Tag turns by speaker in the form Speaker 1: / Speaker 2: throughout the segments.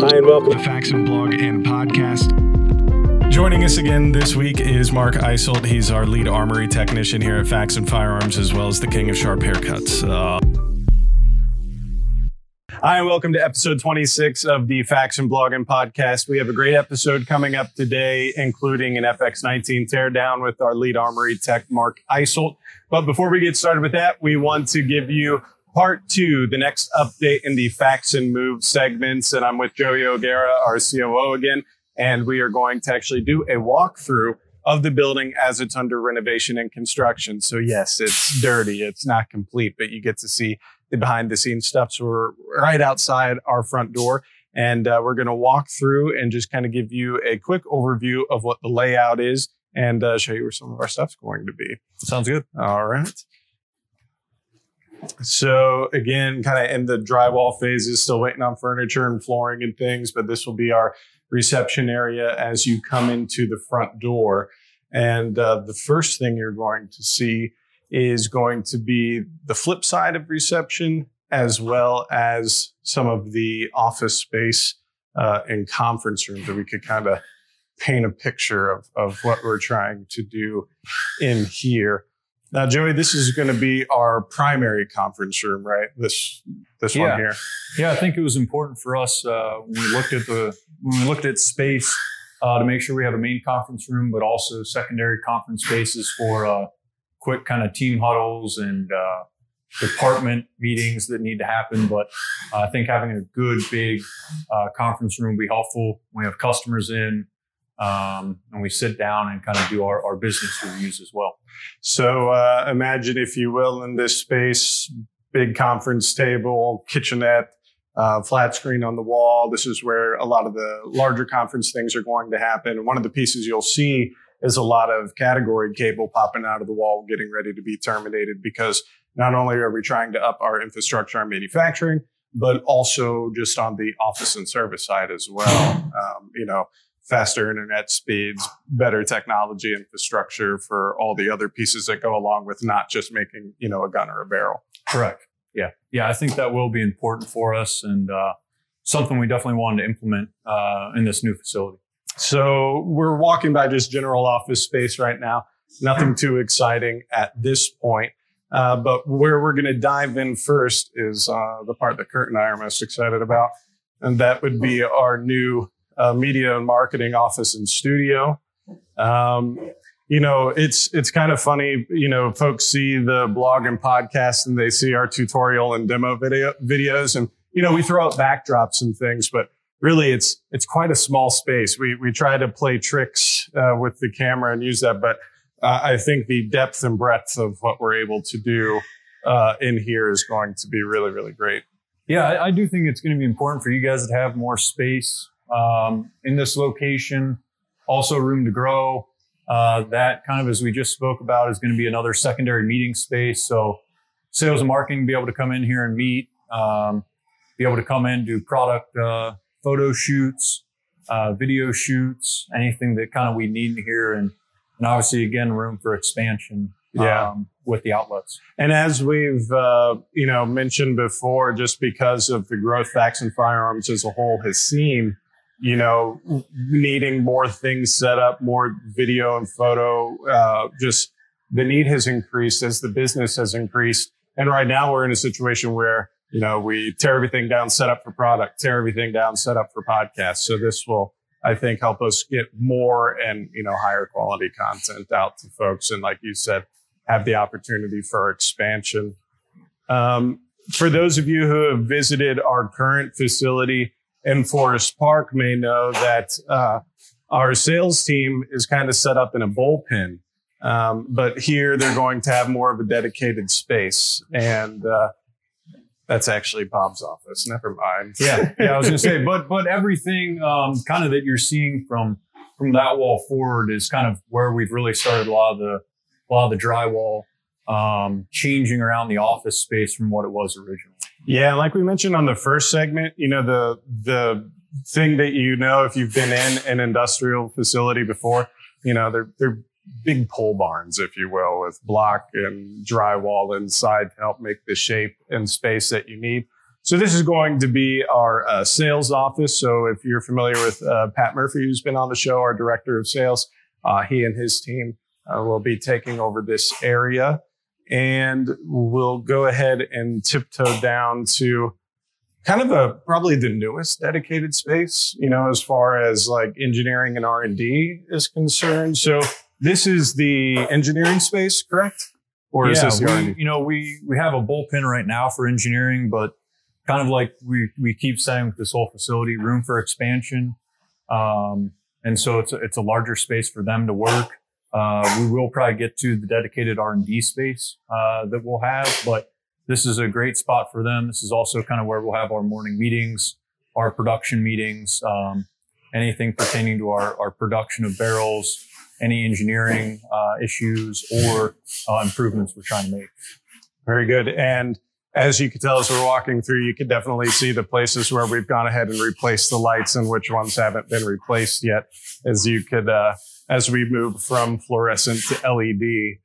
Speaker 1: Hi, and welcome to
Speaker 2: the Faxon blog and podcast. Joining us again this week is Mark Eisolt. He's our lead armory technician here at Faxon Firearms, as well as the king of sharp haircuts. Uh, Hi, and welcome to episode 26 of the blog and podcast. We have a great episode coming up today, including an FX19 teardown with our lead armory tech, Mark Eisolt. But before we get started with that, we want to give you part two, the next update in the Faxon Move segments. And I'm with Joey O'Gara, our COO again, and we are going to actually do a walkthrough of the building as it's under renovation and construction. So yes, it's dirty, it's not complete, but you get to see the behind the scenes stuff. So we're right outside our front door. And uh, we're going to walk through and just kind of give you a quick overview of what the layout is and uh, show you where some of our stuff's going to be.
Speaker 1: Sounds good.
Speaker 2: All right. So again, kind of in the drywall phases, still waiting on furniture and flooring and things, but this will be our reception area as you come into the front door. And uh, the first thing you're going to see is going to be the flip side of reception, as well as some of the office space uh, and conference rooms that we could kind of paint a picture of, of what we're trying to do in here. Now, Joey, this is going to be our primary conference room, right? This this
Speaker 1: Yeah.
Speaker 2: one here.
Speaker 1: Yeah, I think it was important for us uh, when we looked at the when we looked at space uh, to make sure we have a main conference room, but also secondary conference spaces for uh, quick kind of team huddles and uh, department meetings that need to happen. But I think having a good big uh, conference room will be helpful. when We have customers in. Um, and we sit down and kind of do our, our business reviews as well.
Speaker 2: So uh, imagine, if you will, in this space, big conference table, kitchenette, uh, flat screen on the wall. This is where a lot of the larger conference things are going to happen. One of the pieces you'll see is a lot of category cable popping out of the wall, getting ready to be terminated because not only are we trying to up our infrastructure and manufacturing, but also just on the office and service side as well. Um, you know, faster internet speeds, better technology infrastructure for all the other pieces that go along with not just making, you know, a gun or a barrel.
Speaker 1: Correct. Yeah. Yeah. I think that will be important for us and uh, something we definitely wanted to implement uh, in this new facility.
Speaker 2: So we're walking by just general office space right now. Nothing too exciting at this point. Uh, but where we're going to dive in first is uh, the part that Kurt and I are most excited about. And that would be our new uh, media and marketing office and studio. Um, you know, it's it's kind of funny. You know, folks see the blog and podcast, and they see our tutorial and demo video videos, and you know, we throw out backdrops and things, but really, it's it's quite a small space. We we try to play tricks uh, with the camera and use that, but uh, I think the depth and breadth of what we're able to do uh, in here is going to be really really great.
Speaker 1: Yeah, I, I do think it's going to be important for you guys to have more space um, in this location. Also, room to grow. Uh, that kind of, as we just spoke about, is going to be another secondary meeting space. So, sales and marketing be able to come in here and meet, um, be able to come in do product uh, photo shoots, uh, video shoots, anything that kind of we need here, and and obviously again room for expansion.
Speaker 2: Yeah.
Speaker 1: um, with the outlets.
Speaker 2: And as we've uh, you know mentioned before, just because of the growth Faxon Firearms as a whole has seen, you know, needing more things set up, more video and photo, uh, just the need has increased as the business has increased. And right now we're in a situation where you know we tear everything down, set up for product, tear everything down, set up for podcasts. So this will. I think help us get more and you know higher quality content out to folks, and like you said, have the opportunity for expansion. Um, for those of you who have visited our current facility in Forest Park, may know that uh, our sales team is kind of set up in a bullpen. Um, but here they're going to have more of a dedicated space, and uh, that's actually Bob's office. Never mind.
Speaker 1: Yeah, yeah. I was gonna say, but but everything um, kind of that you're seeing from from that wall forward is kind of where we've really started a lot of the a lot of the drywall um, changing around the office space from what it was originally.
Speaker 2: Yeah, like we mentioned on the first segment, you know, the the thing that you know if you've been in an industrial facility before, you know, they're they're big pole barns, if you will, with block and drywall inside to help make the shape and space that you need. So this is going to be our uh, sales office. So if you're familiar with uh, Pat Murphy, who's been on the show, our director of sales, uh, he and his team uh, will be taking over this area, and we'll go ahead and tiptoe down to kind of a probably the newest dedicated space. You know, as far as like engineering and R and D is concerned. So this is the engineering space, correct?
Speaker 1: Or is this we, you know we we have a bullpen right now for engineering, but kind of like we, we keep saying with this whole facility, room for expansion. Um, and so it's a, it's a larger space for them to work. Uh, we will probably get to the dedicated R and D space uh, that we'll have, but this is a great spot for them. This is also kind of where we'll have our morning meetings, our production meetings, um, anything pertaining to our, our production of barrels, any engineering uh, issues or uh, improvements we're trying to make.
Speaker 2: Very good. And as you can tell as we're walking through, you can definitely see the places where we've gone ahead and replaced the lights and which ones haven't been replaced yet. As you could, uh, as we move from fluorescent to LED.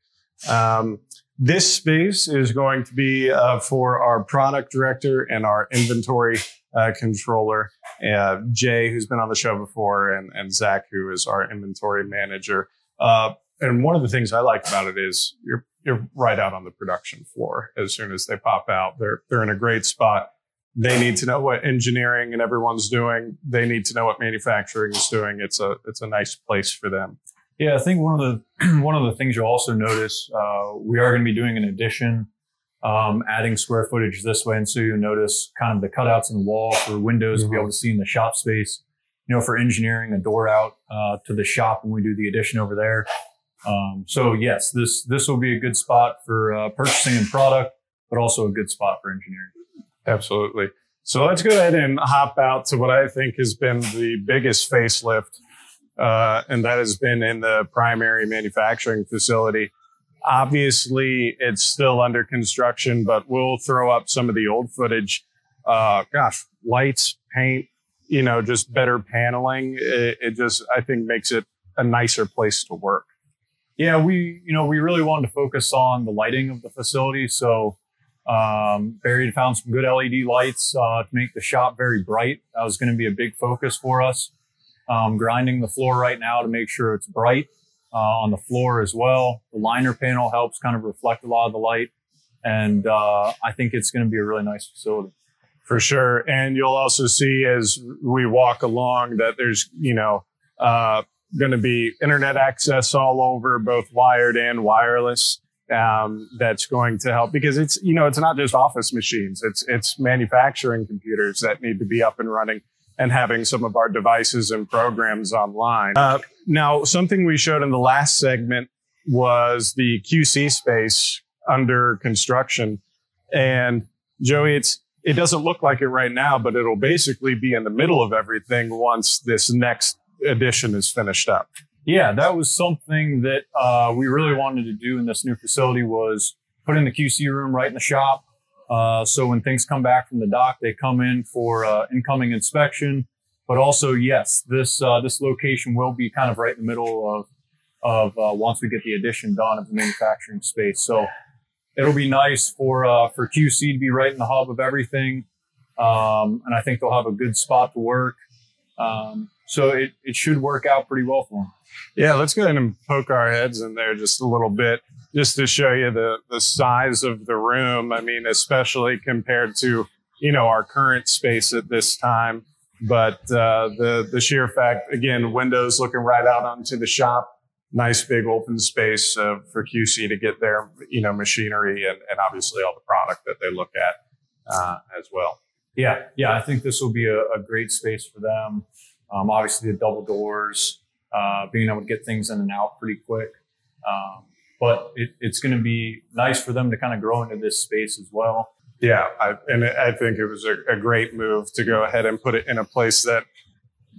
Speaker 2: Um, this space is going to be uh, for our product director and our inventory uh, controller, uh, Jay, who's been on the show before, and, and Zach, who is our inventory manager. Uh, and one of the things I like about it is you're you're right out on the production floor as soon as they pop out. They're they're in a great spot. They need to know what engineering and everyone's doing. They need to know what manufacturing is doing. It's a it's a nice place for them.
Speaker 1: Yeah, I think one of the one of the things you'll also notice uh, we are going to be doing an addition, um, adding square footage this way, and so you'll notice kind of the cutouts in the wall for windows mm-hmm. to be able to see in the shop space. You know, for engineering, a door out uh, to the shop when we do the addition over there. Um, so yes, this this will be a good spot for uh, purchasing and product, but also a good spot for engineering.
Speaker 2: Absolutely. So let's go ahead and hop out to what I think has been the biggest facelift, uh, and that has been in the primary manufacturing facility. Obviously, it's still under construction, but we'll throw up some of the old footage. Uh, gosh, lights, paint, you know, just better paneling. It, it just, I think, makes it a nicer place to work.
Speaker 1: Yeah, we you know we really wanted to focus on the lighting of the facility. So um, Barry found some good LED lights uh, to make the shop very bright. That was going to be a big focus for us. Um, grinding the floor right now to make sure it's bright uh, on the floor as well. The liner panel helps kind of reflect a lot of the light, and uh, I think it's going to be a really nice facility.
Speaker 2: For sure, and you'll also see as we walk along that there's you know uh, going to be internet access all over, both wired and wireless. Um, that's going to help because it's you know it's not just office machines; it's it's manufacturing computers that need to be up and running and having some of our devices and programs online. Uh, now, something we showed in the last segment was the QC space under construction, and Joey, it's it doesn't look like it right now, but it'll basically be in the middle of everything once this next edition is finished up.
Speaker 1: Yeah, that was something that uh, we really wanted to do in this new facility was put in the QC room right in the shop. Uh, so when things come back from the dock, they come in for uh, incoming inspection. But also, yes, this uh, this location will be kind of right in the middle of of uh, once we get the addition done of the manufacturing space. So it'll be nice for uh, for QC to be right in the hub of everything, um, and I think they'll have a good spot to work. Um, so it, it should work out pretty well for them.
Speaker 2: Yeah, let's go ahead and poke our heads in there just a little bit, just to show you the the size of the room. I mean, especially compared to you know our current space at this time. But uh, the the sheer fact, again, windows looking right out onto the shop, nice big open space uh, for QC to get their you know machinery and, and obviously all the product that they look at uh, as well.
Speaker 1: Yeah, yeah, I think this will be a, a great space for them. Um, obviously, the double doors, uh, being able to get things in and out pretty quick. Um, but it, it's going to be nice for them to kind of grow into this space as well.
Speaker 2: Yeah, I, and I think it was a, a, great move to go ahead and put it in a place that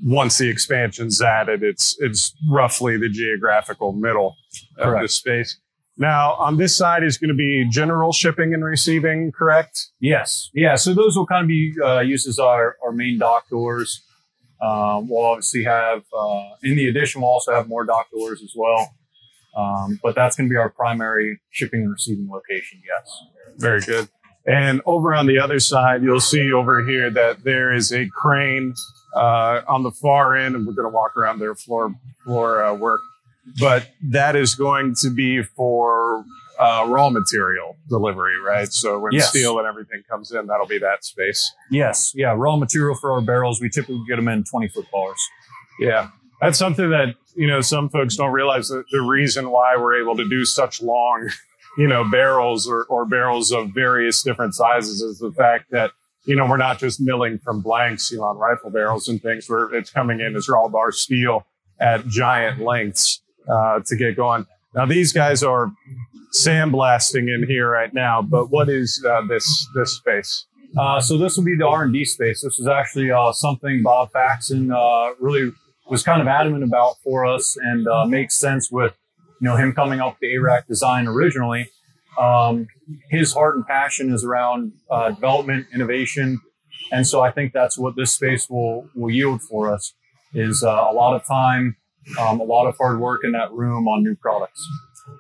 Speaker 2: once the expansion's added, it's it's roughly the geographical middle of the space. Now, on this side is going to be general shipping and receiving, correct?
Speaker 1: Yes. Yeah. So those will kind of be uh, used as our, our main dock doors. Um, we'll obviously have, uh, in the addition, we'll also have more dock doors as well. Um, but that's going to be our primary shipping and receiving location, yes.
Speaker 2: Very good. And over on the other side, you'll see over here that there is a crane uh, on the far end, and we're going to walk around their floor floor uh, work. But that is going to be for uh, raw material delivery, right? So when
Speaker 1: Yes.
Speaker 2: steel and everything comes in, that'll be that space.
Speaker 1: Yes, yeah, raw material for our barrels. We typically get them in 20 foot bars.
Speaker 2: Yeah. That's something that, you know, some folks don't realize that the reason why we're able to do such long, you know, barrels or, or barrels of various different sizes is the fact that, you know, we're not just milling from blanks, you know, on rifle barrels and things where it's coming in as raw bar steel at giant lengths uh, to get going. Now these guys are sandblasting in here right now, but what is uh, this this space?
Speaker 1: Uh, so this will be the R and D space. This is actually uh, something Bob Faxon uh, really was kind of adamant about for us, and uh, makes sense with you know him coming up the ARAK design originally. Um, his heart and passion is around uh, development, innovation, and so I think that's what this space will will yield for us is uh, a lot of time, um, a lot of hard work in that room on new products.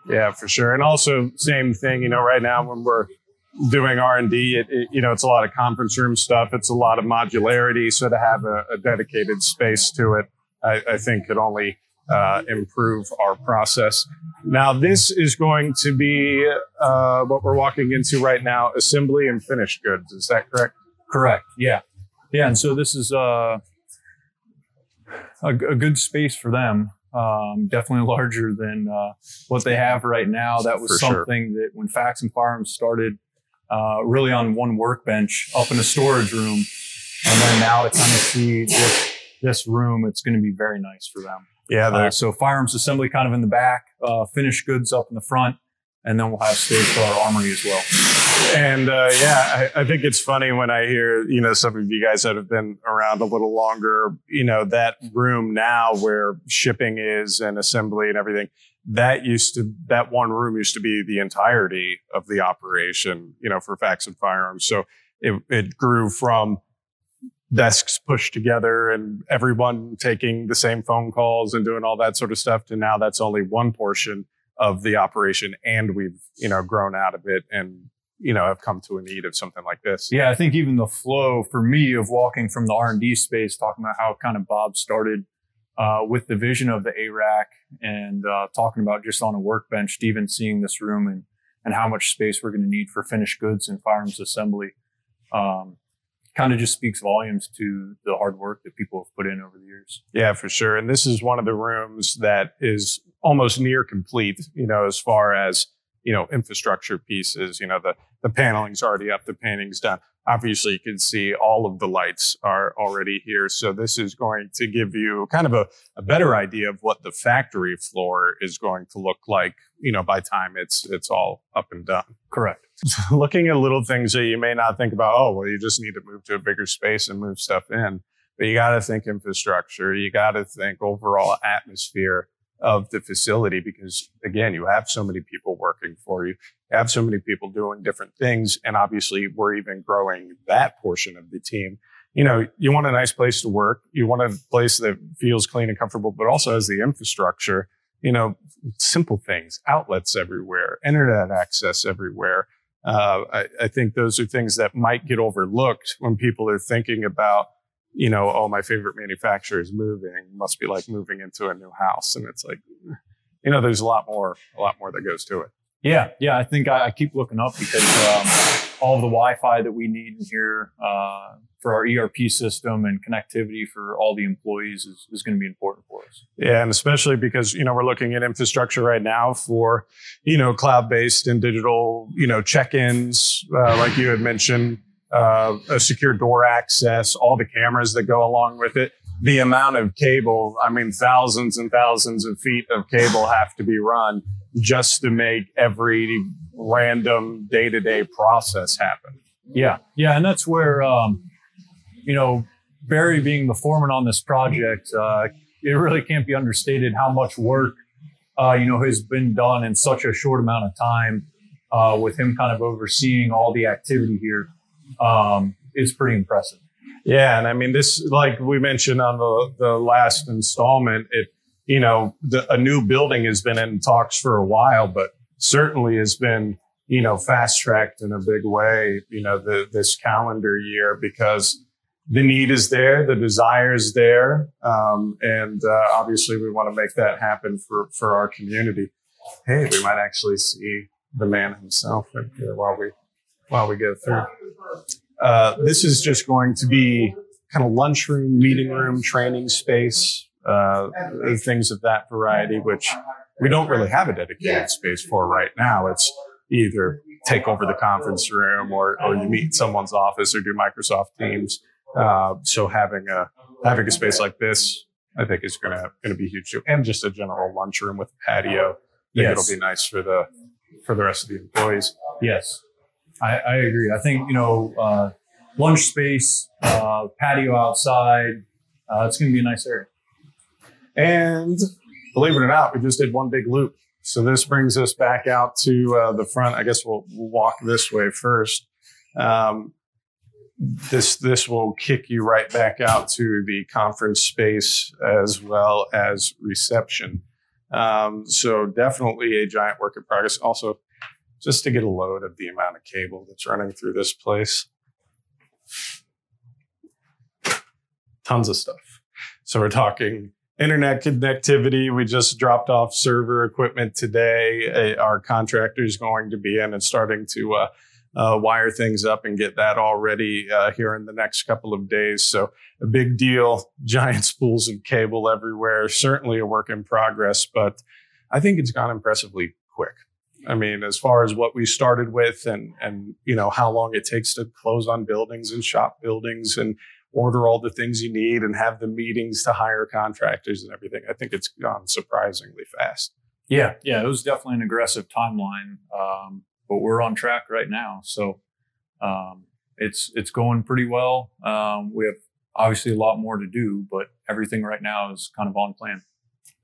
Speaker 2: Yeah, for sure. And also, same thing. You know, right now when we're doing R and D, you know, it's a lot of conference room stuff. It's a lot of modularity. So to have a, a dedicated space to it, I, I think could only uh, improve our process. Now, this is going to be uh, what we're walking into right now: assembly and finished goods. Is that correct?
Speaker 1: Correct. Yeah. Yeah. And so this is uh, a, a good space for them. Um, definitely larger than uh, what they have right now. That was
Speaker 2: For sure.
Speaker 1: something that when Faxon Firearms started, uh, really on one workbench up in a storage room, and then now to kind of see this, this room, it's going to be very nice for them.
Speaker 2: Yeah.
Speaker 1: Uh, so firearms assembly kind of in the back, uh, finished goods up in the front, and then we'll have space for our armory as well.
Speaker 2: And uh, yeah, I, I think it's funny when I hear, you know, some of you guys that have been around a little longer, you know, that room now where shipping is and assembly and everything, that used to, that one room used to be the entirety of the operation, you know, for Faxon Firearms. So it, it grew from desks pushed together and everyone taking the same phone calls and doing all that sort of stuff to now that's only one portion of the operation and we've you know grown out of it and you know have come to a need of something like this.
Speaker 1: Yeah, I think even the flow for me of walking from the R and D space, talking about how kind of Bob started uh, with the vision of the ARAK and uh, talking about just on a workbench, even seeing this room and and how much space we're going to need for finished goods and firearms assembly, um, kind of just speaks volumes to the hard work that people have put in over the years.
Speaker 2: yeah for sure. And this is one of the rooms that is almost near complete you know as far as you know infrastructure pieces. You know the the paneling's already up the painting's done. Obviously you can see all of the lights are already here. So this is going to give you kind of a, a better idea of what the factory floor is going to look like you know by time it's it's all up and done.
Speaker 1: Correct.
Speaker 2: looking at little things that you may not think about oh well you just need to move to a bigger space and move stuff in. But you got to think infrastructure you got to think overall atmosphere of the facility because again you have so many people working for you you have so many people doing different things and obviously we're even growing that portion of the team. You know you want a nice place to work you want a place that feels clean and comfortable but also has the infrastructure you know simple things outlets everywhere internet access everywhere uh, I, I think those are things that might get overlooked when people are thinking about, you know, oh, my favorite manufacturer is moving. Must be like moving into a new house, and it's like, you know, there's a lot more, a lot more that goes to it.
Speaker 1: Yeah, yeah. I think I, I keep looking up because um, all of the Wi-Fi that we need in here uh, for our ERP system and connectivity for all the employees is, is going to be important for us.
Speaker 2: Yeah, and especially because you know we're looking at infrastructure right now for you know cloud-based and digital you know check-ins, uh, like you had mentioned, uh, a secure door access, all the cameras that go along with it. The amount of cable, I mean, thousands and thousands of feet of cable have to be run just to make every random day-to-day process happen.
Speaker 1: Yeah, yeah, and that's where um, you know Barry being the foreman on this project, uh, it really can't be understated how much work uh, you know has been done in such a short amount of time. Uh, with him kind of overseeing all the activity here, um, it's pretty impressive.
Speaker 2: Yeah, and I mean this, like we mentioned on the the last installment, it you know the, a new building has been in talks for a while, but certainly has been you know, fast tracked in a big way, you know, the, this calendar year because the need is there, the desire is there, um, and uh, obviously we want to make that happen for for our community. Hey, we might actually see the man himself right here while we while we go through. Uh, this is just going to be kind of lunchroom, meeting room, training space, uh, things of that variety, which we don't really have a dedicated space for right now. It's either take over the conference room or, or you meet someone's office or do Microsoft Teams. Uh, so having a having a space like this, I think, is gonna gonna be huge too, and just a general lunchroom with a patio. I think
Speaker 1: Yes.
Speaker 2: it'll be nice for the for the rest of the employees.
Speaker 1: Yes, I, I agree. I think you know, uh, lunch space, uh, patio outside. Uh, it's going to be a nice area.
Speaker 2: And believe it or not, we just did one big loop. So this brings us back out to uh, the front. I guess we'll, we'll walk this way first. Um, this this will kick you right back out to the conference space as well as reception. Um, so definitely a giant work in progress. Also, just to get a load of the amount of cable that's running through this place. Tons of stuff. So we're talking internet connectivity. We just dropped off server equipment today. Uh, Our contractor is going to be in and starting to uh, uh, wire things up and get that all ready uh, here in the next couple of days. So a big deal, giant spools of cable everywhere. Certainly a work in progress, but I think it's gone impressively quick. I mean, as far as what we started with and, and, you know, how long it takes to close on buildings and shop buildings and order all the things you need and have the meetings to hire contractors and everything. I think it's gone surprisingly fast.
Speaker 1: Yeah, yeah, it was definitely an aggressive timeline, um, but we're on track right now. So um, it's it's going pretty well. Um, we have obviously a lot more to do, but everything right now is kind of on plan.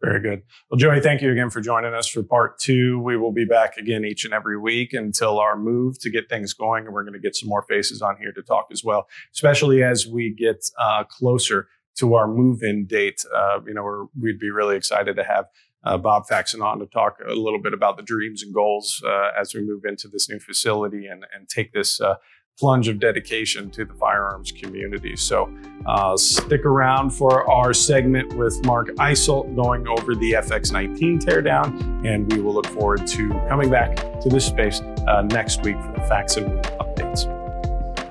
Speaker 2: Very good. Well, Joey, thank you again for joining us for part two. We will be back again each and every week until our move to get things going. And we're going to get some more faces on here to talk as well, especially as we get uh, closer to our move in date. Uh, you know, we're, we'd be really excited to have uh, Bob Faxon on to talk a little bit about the dreams and goals uh, as we move into this new facility and, and take this uh, plunge of dedication to the firearms community. So uh, stick around for our segment with Mark Isolt going over the FX19 teardown, and we will look forward to coming back to this space uh, next week for the Faxon updates.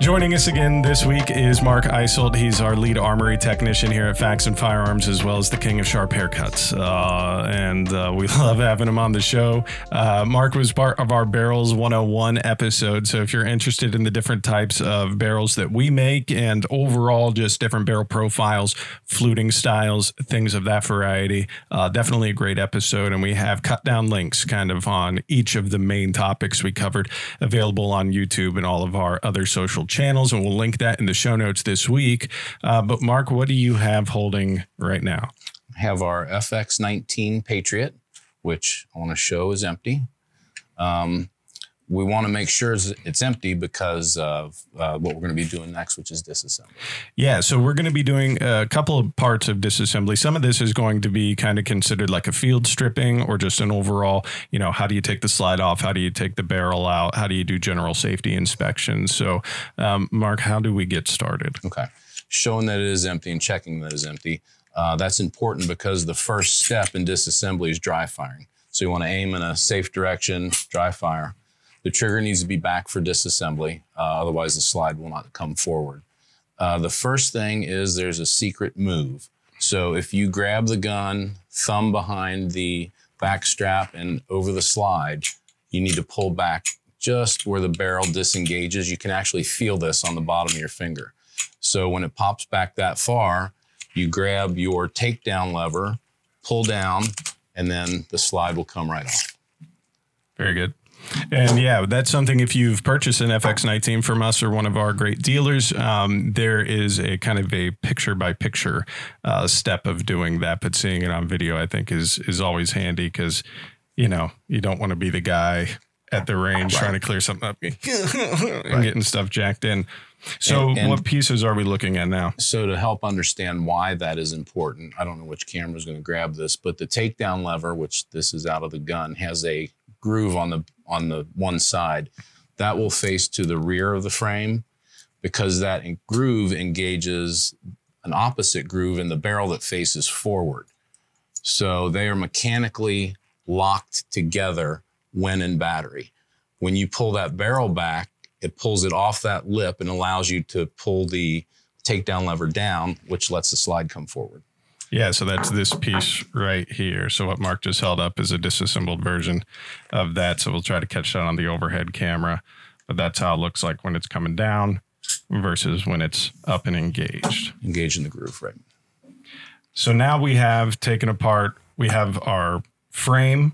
Speaker 2: Joining us again this week is Mark Isolt. He's our lead armory technician here at Faxon Firearms, as well as the king of sharp haircuts. Uh, and uh, we love having him on the show. Uh, Mark was part of our Barrels 101 episode. So if you're interested in the different types of barrels that we make and overall just different barrel profiles, fluting styles, things of that variety, uh, definitely a great episode. And we have cut down links kind of on each of the main topics we covered available on YouTube and all of our other social channels, and we'll link that in the show notes this week. Uh, but Mark, what do you have holding right now?
Speaker 3: I have our FX19 Patriot, which I want to show is empty. Um, we want to make sure it's empty because of uh, what we're going to be doing next, which is disassembly.
Speaker 2: Yeah, so we're going to be doing a couple of parts of disassembly. Some of this is going to be kind of considered like a field stripping or just an overall, you know, how do you take the slide off? How do you take the barrel out? How do you do general safety inspections? So, um, Mark, how do we get started?
Speaker 3: Okay. Showing that it is empty and checking that it is empty. Uh, that's important because the first step in disassembly is dry firing. So you want to aim in a safe direction, dry fire. The trigger needs to be back for disassembly, uh, otherwise the slide will not come forward. Uh, the first thing is there's a secret move. So if you grab the gun, thumb behind the back strap and over the slide, you need to pull back just where the barrel disengages. You can actually feel this on the bottom of your finger. So when it pops back that far, you grab your takedown lever, pull down, and then the slide will come right off.
Speaker 2: Very good. And yeah, that's something if you've purchased an FX19 from us or one of our great dealers, um, there is a kind of a picture by picture uh, step of doing that. But seeing it on video, I think, is is always handy because you know you don't want to be the guy at the range trying to clear something up and getting stuff jacked in. So,
Speaker 3: And- and-
Speaker 2: what pieces are we looking at now?
Speaker 3: So to help understand why that is important, I don't know which camera is going to grab this, but the takedown lever, which this is out of the gun, has a groove on the on the one side, that will face to the rear of the frame because that groove engages an opposite groove in the barrel that faces forward. So they are mechanically locked together when in battery. When you pull that barrel back, it pulls it off that lip and allows you to pull the takedown lever down, which lets the slide come forward.
Speaker 4: Yeah, so that's this piece right here. So what Mark just held up is a disassembled version of that. So we'll try to catch that on the overhead camera. But that's how it looks like when it's coming down versus when it's up and engaged.
Speaker 3: Engaged in the groove, right?
Speaker 4: So now we have taken apart, we have our frame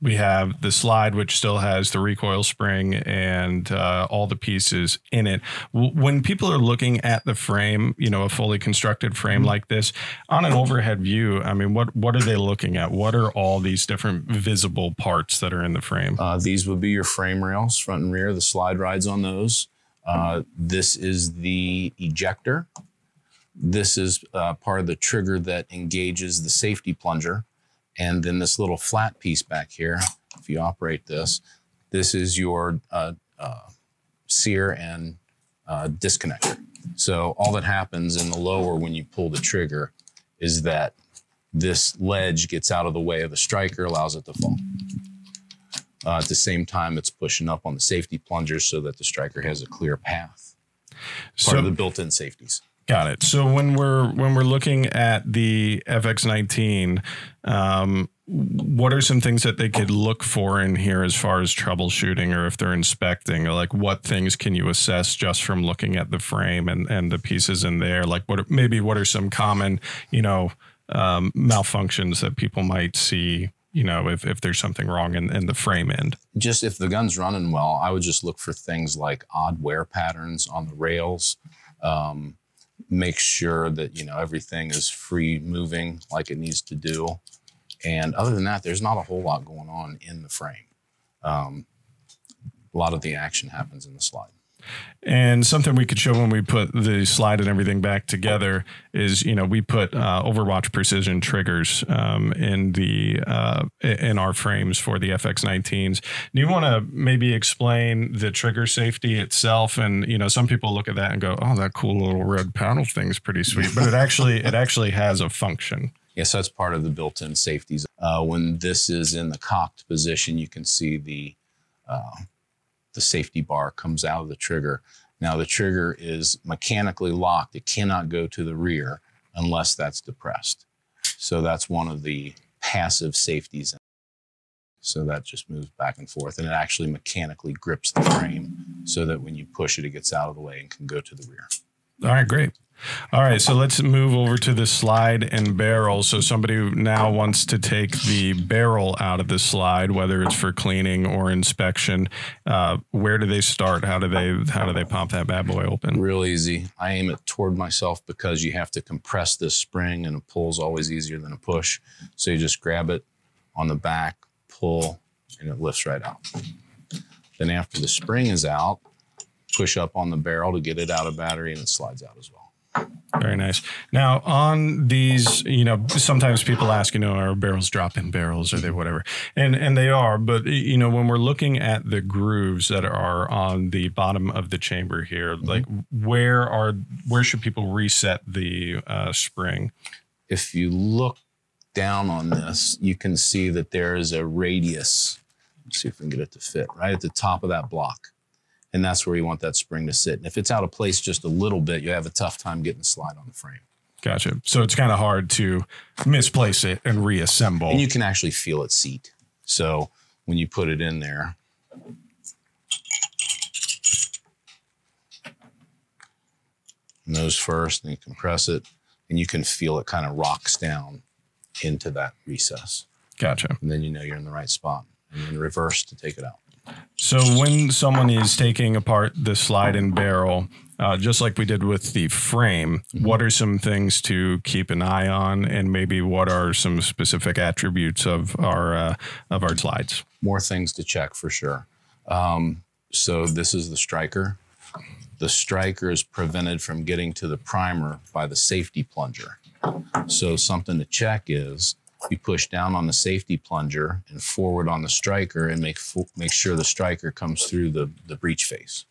Speaker 4: we have the slide, which still has the recoil spring and uh, all the pieces in it. When people are looking at the frame, you know, a fully constructed frame mm-hmm. like this, on an overhead view, I mean, what what are they looking at? What are all these different visible parts that are in the frame?
Speaker 3: Uh, these would be your frame rails, front and rear. The slide rides on those. Uh, this is the ejector. This is uh, part of the trigger that engages the safety plunger. And then this little flat piece back here, if you operate this, this is your uh, uh, sear and uh, disconnector. So all that happens in the lower when you pull the trigger is that this ledge gets out of the way of the striker, allows it to fall. Uh, at the same time, it's pushing up on the safety plungers so that the striker has a clear path. Part so, of the built-in safeties.
Speaker 4: Got it. So when we're when we're looking at the FX19, um, what are some things that they could look for in here as far as troubleshooting, or if they're inspecting, or like what things can you assess just from looking at the frame and and the pieces in there? Like what maybe what are some common you know um, malfunctions that people might see you know, if, if there's something wrong in, in the frame end.
Speaker 3: Just if the gun's running well, I would just look for things like odd wear patterns on the rails. Um, make sure that you know everything is free moving like it needs to do. And other than that there's not a whole lot going on in the frame. Um, a lot of the action happens in the slide
Speaker 4: and something we could show when we put the slide and everything back together is, you know, we put uh, Overwatch precision triggers um, in the uh, in our frames for the FX19s. Do you want to maybe explain the trigger safety itself? And you know, some people look at that and go, "Oh, that cool little red panel thing's pretty sweet," but it actually it actually has a function.
Speaker 3: Yes, that's part of the built-in safeties. Uh, when this is in the cocked position, you can see the uh, the safety bar comes out of the trigger. Now the trigger is mechanically locked. It cannot go to the rear unless that's depressed. So that's one of the passive safeties. So that just moves back and forth and it actually mechanically grips the frame so that when you push it, it gets out of the way and can go to the rear.
Speaker 4: All right, great. All right, so let's move over to the slide and barrel. So somebody now wants to take the barrel out of the slide, whether it's for cleaning or inspection. Uh, where do they start? How do they how do they pop that bad boy open?
Speaker 3: Real easy. I aim it toward myself because you have to compress this spring, and a pull is always easier than a push. So you just grab it on the back, pull, and it lifts right out. Then after the spring is out, push up on the barrel to get it out of battery, and it slides out as well.
Speaker 4: Very nice. Now, on these, you know, sometimes people ask, you know, are barrels drop in barrels? Are they whatever? And and they are, but you know, when we're looking at the grooves that are on the bottom of the chamber here, mm-hmm. like where are where should people reset the uh, spring?
Speaker 3: If you look down on this, you can see that there is a radius. Let's see if we can get it to fit right at the top of that block and that's where you want that spring to sit. And if it's out of place just a little bit, you have a tough time getting the slide on the frame.
Speaker 4: Gotcha. So it's kind of hard to misplace it and reassemble.
Speaker 3: And you can actually feel it seat. So when you put it in there, nose first, and you compress it, and you can feel it kind of rocks down into that recess.
Speaker 4: Gotcha.
Speaker 3: And then you know you're in the right spot. And then reverse to take it out.
Speaker 4: So when someone is taking apart the slide and barrel, uh, just like we did with the frame, mm-hmm. what are some things to keep an eye on, and maybe what are some specific attributes of our uh, of our slides?
Speaker 3: More things to check for sure. Um, so this is the striker. The striker is prevented from getting to the primer by the safety plunger. So something to check is you push down on the safety plunger and forward on the striker and make fu- make sure the striker comes through the the breech face.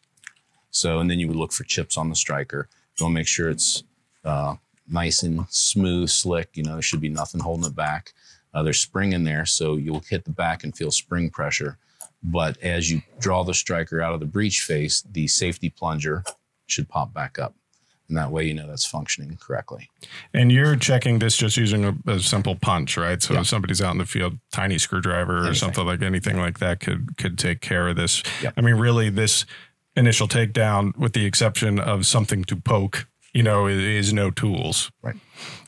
Speaker 3: So and then you would look for chips on the striker. You want to make sure it's uh, nice and smooth, slick. You know, there should be nothing holding it back. Uh, there's spring in there, so you'll hit the back and feel spring pressure. But as you draw the striker out of the breech face, the safety plunger should pop back up. And that way, you know that's functioning correctly.
Speaker 4: And you're checking this just using a, a simple punch, right? So
Speaker 3: Yeah.
Speaker 4: if somebody's out in the field, tiny screwdriver or
Speaker 3: Anything.
Speaker 4: something like anything like that could could take care of this.
Speaker 3: Yeah.
Speaker 4: I mean, really, this initial takedown, with the exception of something to poke, you know, is, is no tools.
Speaker 3: Right.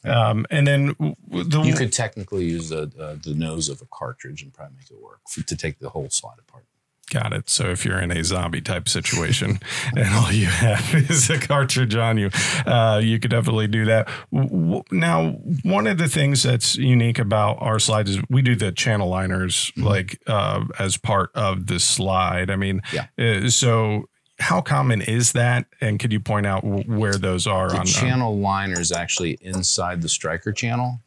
Speaker 4: Um, and then the
Speaker 3: You could technically use the uh, the nose of a cartridge and probably make it work for, to take the whole slide apart.
Speaker 4: Got it. So if you're in a zombie type situation and all you have is a cartridge on you, uh, you could definitely do that. Now, one of the things that's unique about our slides is we do the channel liners like uh, as part of the slide. I mean,
Speaker 3: Yeah.
Speaker 4: uh, so how common is that? And could you point out w- where those are
Speaker 3: The
Speaker 4: on
Speaker 3: channel liner is actually inside the striker channel,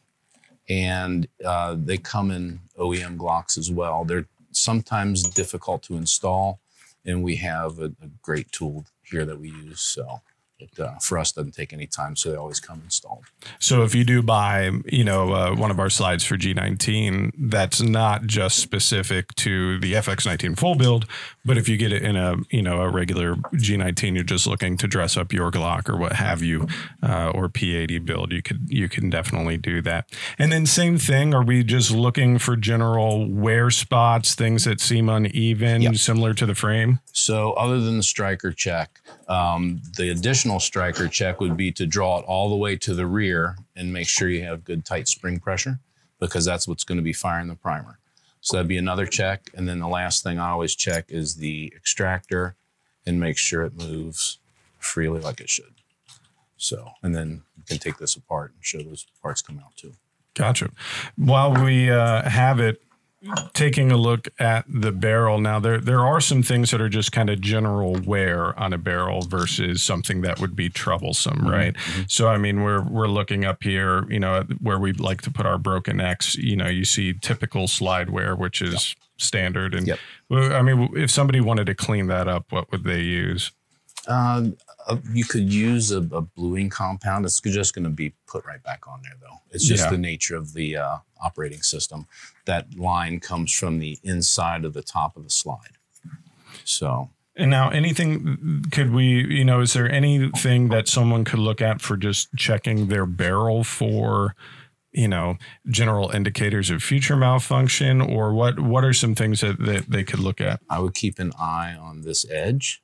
Speaker 3: and uh, they come in OEM Glocks as well. They're sometimes difficult to install, and we have a, a great tool here that we use. So it uh, for us doesn't take any time, so they always come installed.
Speaker 4: So if you do buy, you know, uh, one of our slides for G19, that's not just specific to the FX19 full build, but if you get it in a, you know, a regular G19, you're just looking to dress up your Glock or what have you, uh, or P80 build, you could, you can definitely do that. And then same thing, are we just looking for general wear spots, things that seem uneven,
Speaker 3: Yep.
Speaker 4: similar to the frame?
Speaker 3: So, other than the striker check, um, the additional striker check would be to draw it all the way to the rear and make sure you have good tight spring pressure because that's what's going to be firing the primer. So, that'd be another check. And then the last thing I always check is the extractor and make sure it moves freely like it should. So, and then you can take this apart and show those parts come out too.
Speaker 4: Gotcha. While we uh, have it, taking a look at the barrel now, there there are some things that are just kind of general wear on a barrel versus something that would be troublesome, right? So I mean, we're we're looking up here, you know, where we like to put our broken X. You know, you see typical slide wear, which is standard, and
Speaker 3: Yep.
Speaker 4: I mean, if somebody wanted to clean that up, what would they use?
Speaker 3: Uh, uh, you could use a, a bluing compound. It's just going to be put right back on there, though. It's just
Speaker 4: Yeah.
Speaker 3: the nature of the uh, operating system. That line comes from the inside of the top of the slide. So,
Speaker 4: And now, anything could we, you know, is there anything that someone could look at for just checking their barrel for, you know, general indicators of future malfunction, or what? What are some things that, that they could look at?
Speaker 3: I would keep an eye on this edge.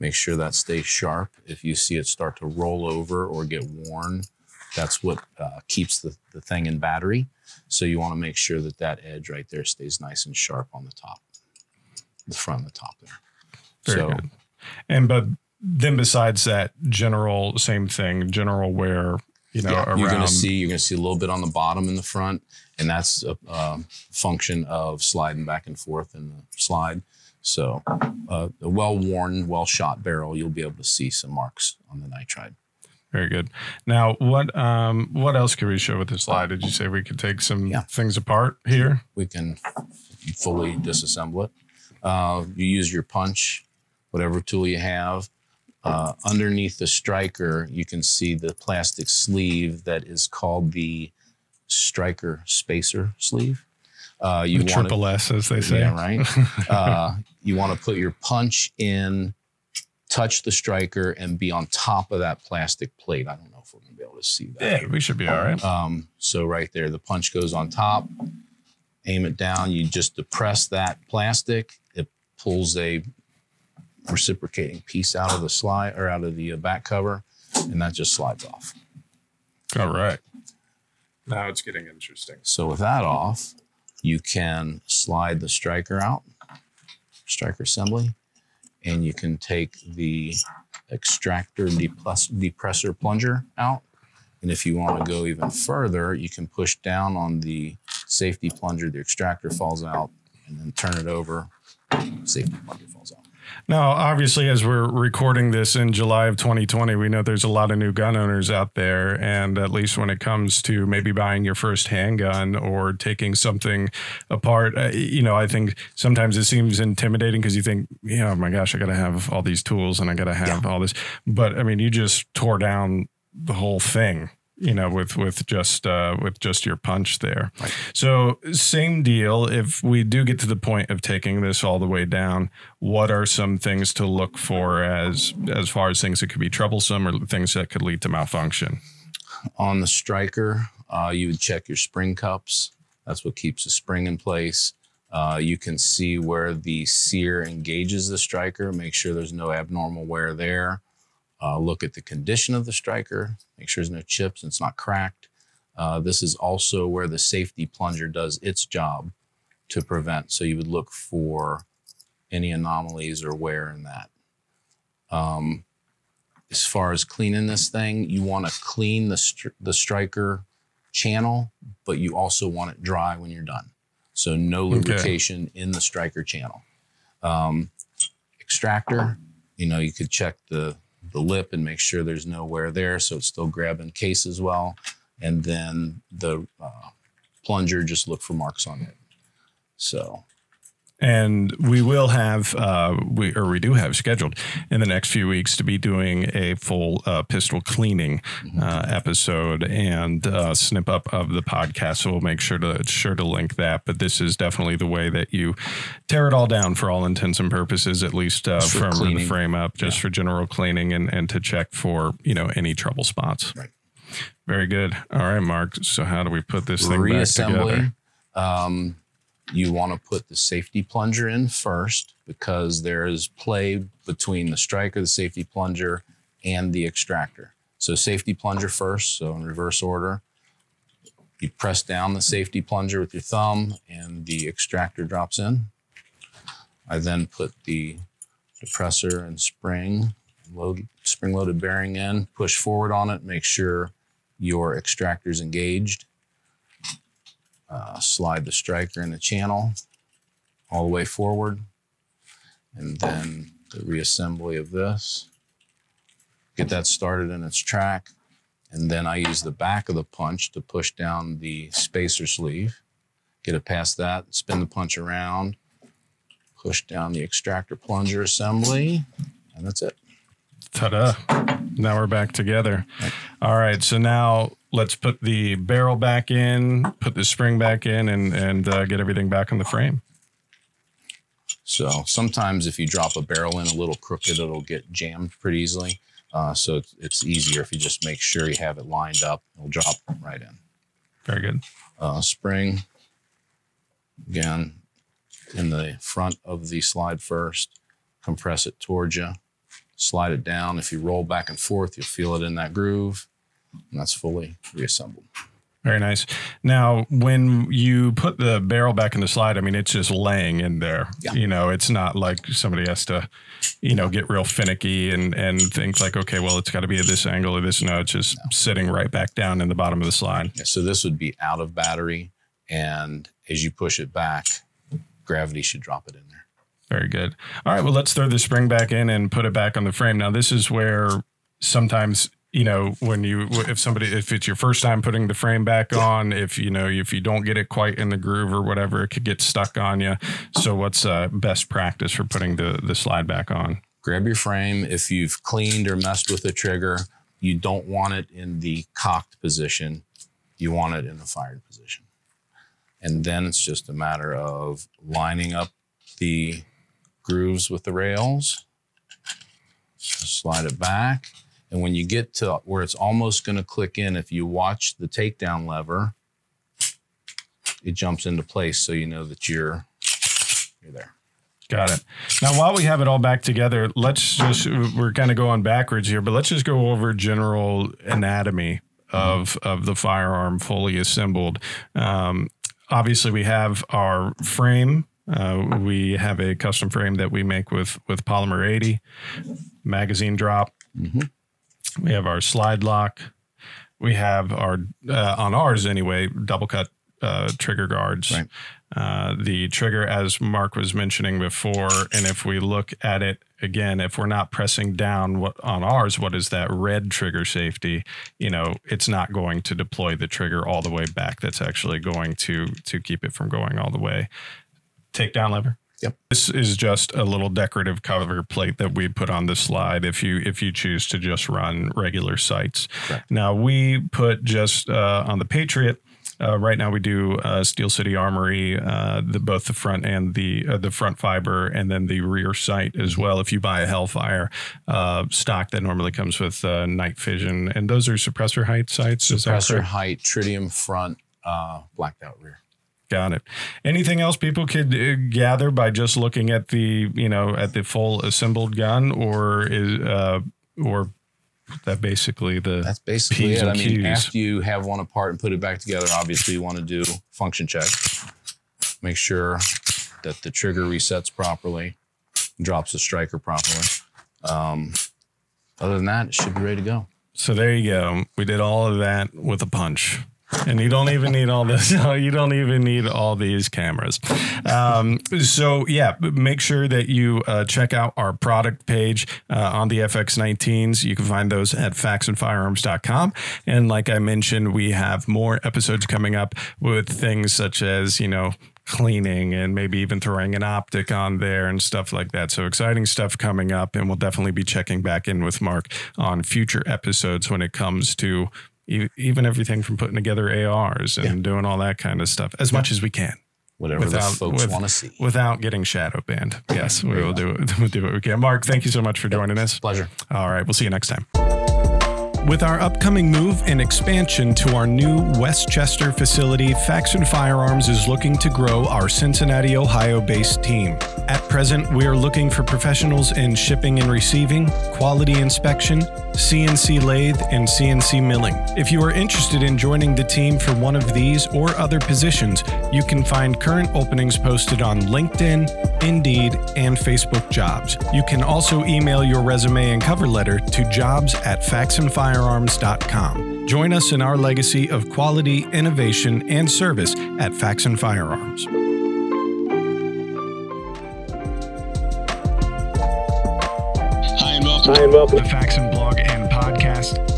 Speaker 3: Make sure that stays sharp. If you see it start to roll over or get worn, that's what uh, keeps the, the thing in battery. So you want to make sure that that edge right there stays nice and sharp on the top, the front and the top there.
Speaker 4: Very
Speaker 3: so
Speaker 4: good. And but then besides that, general same thing, general wear, you know,
Speaker 3: yeah,
Speaker 4: around.
Speaker 3: you're going to see you're going to see a little bit on the bottom and the front, and that's a, um function of sliding back and forth in the slide. So, uh, a well-worn, well-shot barrel, you'll be able to see some marks on the nitride.
Speaker 4: Very good. Now, what um what else could we show with the slide? Did you say we could take some
Speaker 3: Yeah.
Speaker 4: things apart here?
Speaker 3: We can fully disassemble it. Uh, you use your punch, whatever tool you have. Uh, underneath the striker, you can see the plastic sleeve that is called the striker spacer sleeve. Uh, you
Speaker 4: the
Speaker 3: want to
Speaker 4: triple S, as they say.
Speaker 3: Yeah, right. uh, you want to put your punch in, touch the striker, and be on top of that plastic plate. I don't know if we're going to be able to see that.
Speaker 4: Yeah, we should be all right.
Speaker 3: Um, so right there, the punch goes on top. Aim it down. You just depress that plastic. It pulls a reciprocating piece out of the slide or out of the uh, back cover, and that just slides off.
Speaker 4: All right. Now it's getting interesting.
Speaker 3: So with that off, you can slide the striker out, striker assembly, and you can take the extractor depress- depressor plunger out. And if you want to go even further, you can push down on the safety plunger, the extractor falls out, and then turn it over, safety plunger falls out.
Speaker 4: Now, obviously, as we're recording this in July of 2020, we know there's a lot of new gun owners out there. And at least when it comes to maybe buying your first handgun or taking something apart, uh, you know, I think sometimes it seems intimidating because you think, yeah, oh my gosh, I got to have all these tools and I got to have all this. But I mean, you just tore down the whole thing you know with with just uh, with just your punch there
Speaker 3: Right.
Speaker 4: so same deal if we do get to the point of taking this all the way down what are some things to look for as as far as things that could be troublesome or things that could lead to malfunction
Speaker 3: On the striker, uh, you would check your spring cups. That's what keeps the spring in place. Uh, you can see where the sear engages the striker. Make sure there's no abnormal wear there. Uh, look at the condition of the striker. Make sure there's no chips and it's not cracked. Uh, this is also where the safety plunger does its job to prevent. So you would look for any anomalies or wear in that. Um, as far as cleaning this thing, you want to clean the str- the striker channel, but you also want it dry when you're done. So no
Speaker 4: Okay.
Speaker 3: lubrication in the striker channel. Um, extractor, you know, you could check the the lip and make sure there's no wear there, so it's still grabbing case as well. And then the uh, plunger, just look for marks on it. So
Speaker 4: and we will have uh, we or we do have scheduled in the next few weeks to be doing a full uh, pistol cleaning uh, episode and uh, snip up of the podcast. So we'll make sure to sure to link that. But this is definitely the way that you tear it all down for all intents and purposes, at least uh, from the frame up, just for general cleaning and and to check for you know any trouble spots.
Speaker 3: Right.
Speaker 4: Very good. All right, Mark. So how do we put this thing back together?
Speaker 3: Um, you want to put the safety plunger in first because there is play between the striker, the safety plunger, and the extractor. So safety plunger first, so in reverse order. You press down the safety plunger with your thumb and the extractor drops in. I then put the depressor and spring, load, spring loaded bearing in, push forward on it, make sure your extractor is engaged uh, slide the striker in the channel all the way forward, and then the reassembly of this. Get that started in its track, and then I use the back of the punch to push down the spacer sleeve. Get it past that, spin the punch around, push down the extractor plunger assembly, and that's it.
Speaker 4: Ta-da. Now we're back together. All right. So now let's put the barrel back in, put the spring back in, and and uh, get everything back on the frame.
Speaker 3: So sometimes if you drop a barrel in a little crooked, it'll get jammed pretty easily. Uh, so it's, it's easier if you just make sure you have it lined up. It'll drop right in.
Speaker 4: Very good.
Speaker 3: Uh, spring, again, in the front of the slide first. Compress it towards you. Slide it down. If you roll back and forth, you'll feel it in that groove. And that's fully reassembled.
Speaker 4: Very nice. Now, when you put the barrel back in the slide, I mean, it's just laying in there.
Speaker 3: Yeah.
Speaker 4: You know, it's not like somebody has to, you know, get real finicky and and think like, okay, well, it's got to be at this angle or this. No, it's just sitting right back down in the bottom of the slide.
Speaker 3: Yeah, so this would be out of battery. And as you push it back, gravity should drop it in there.
Speaker 4: Very good. All right. Well, let's throw the spring back in and put it back on the frame. Now, this is where sometimes, you know, when you, if somebody, if it's your first time putting the frame back on, if, you know, if you don't get it quite in the groove or whatever, it could get stuck on you. So, what's uh, best practice for putting the, the slide back on?
Speaker 3: grab your frame. If you've cleaned or messed with the trigger, you don't want it in the cocked position. You want it in the fired position. And then it's just a matter of lining up the grooves with the rails, slide it back. And when you get to where it's almost going to click in, if you watch the takedown lever, it jumps into place so you know that you're you're there.
Speaker 4: Got it. Now, while we have it all back together, let's just, we're kind of going backwards here, but let's just go over general anatomy of, of the firearm fully assembled. Um, obviously, we have our frame. Uh, we have a custom frame that we make with, with Polymer 80, magazine drop.
Speaker 3: Mhm.
Speaker 4: We have our slide lock. We have our, uh, on ours anyway, double cut uh, trigger guards.
Speaker 3: Right.
Speaker 4: Uh, the trigger, as Mark was mentioning before, and if we look at it again, if we're not pressing down what, on ours, what is that red trigger safety? You know, it's not going to deploy the trigger all the way back. That's actually going to to keep it from going all the way. Takedown lever.
Speaker 3: Yep.
Speaker 4: This is just a little decorative cover plate that we put on the slide if you if you choose to just run regular sights.
Speaker 3: Correct.
Speaker 4: Now we put just uh, on the Patriot. Uh, right now we do uh, Steel City Armory, uh, the both the front and the uh, the front fiber, and then the rear sight as well. If you buy a Hellfire uh, stock, that normally comes with uh, night vision, and those are suppressor height sights.
Speaker 3: Suppressor height, tritium front, uh, blacked out rear.
Speaker 4: Got it. Anything else people could uh, gather by just looking at the you know at the full assembled gun, or is uh, or that basically the
Speaker 3: That's basically
Speaker 4: P's
Speaker 3: it. I mean,
Speaker 4: Q's.
Speaker 3: after you have one apart and put it back together, obviously you want to do function check. Make sure that the trigger resets properly, drops the striker properly. Um, other than that, it should be ready to go.
Speaker 4: So there you go. We did all of that with a punch. And you don't even need all this. You don't even need all these cameras. Um, so yeah, make sure that you uh, check out our product page uh, on the FX19s. You can find those at faxonfirearms.com. And like I mentioned, we have more episodes coming up with things such as you know cleaning and maybe even throwing an optic on there and stuff like that. So exciting stuff coming up, and we'll definitely be checking back in with Mark on future episodes when it comes to even everything from putting together ARs and
Speaker 3: Yeah.
Speaker 4: doing all that kind of stuff as much as we can
Speaker 3: Whatever
Speaker 4: Without-
Speaker 3: the folks
Speaker 4: with-
Speaker 3: want to see.
Speaker 4: without getting shadow banned. Yes, we will do it. We'll do what we can. Mark, thank you so much for joining us.
Speaker 3: Pleasure.
Speaker 4: All right, we'll see you next time. With our upcoming move and expansion to our new Westchester facility, Faxon Firearms is looking to grow our Cincinnati, Ohio based team. At present, we are looking for professionals in shipping and receiving, quality inspection, CNC lathe, and CNC milling. If you are interested in joining the team for one of these or other positions, you can find current openings posted on LinkedIn, Indeed, and Facebook Jobs. You can also email your resume and cover letter to jobs at faxonfirearms.com. Join us in our legacy of quality, innovation, and service at Faxon Firearms.
Speaker 5: Hi and welcome.
Speaker 4: to The Faxon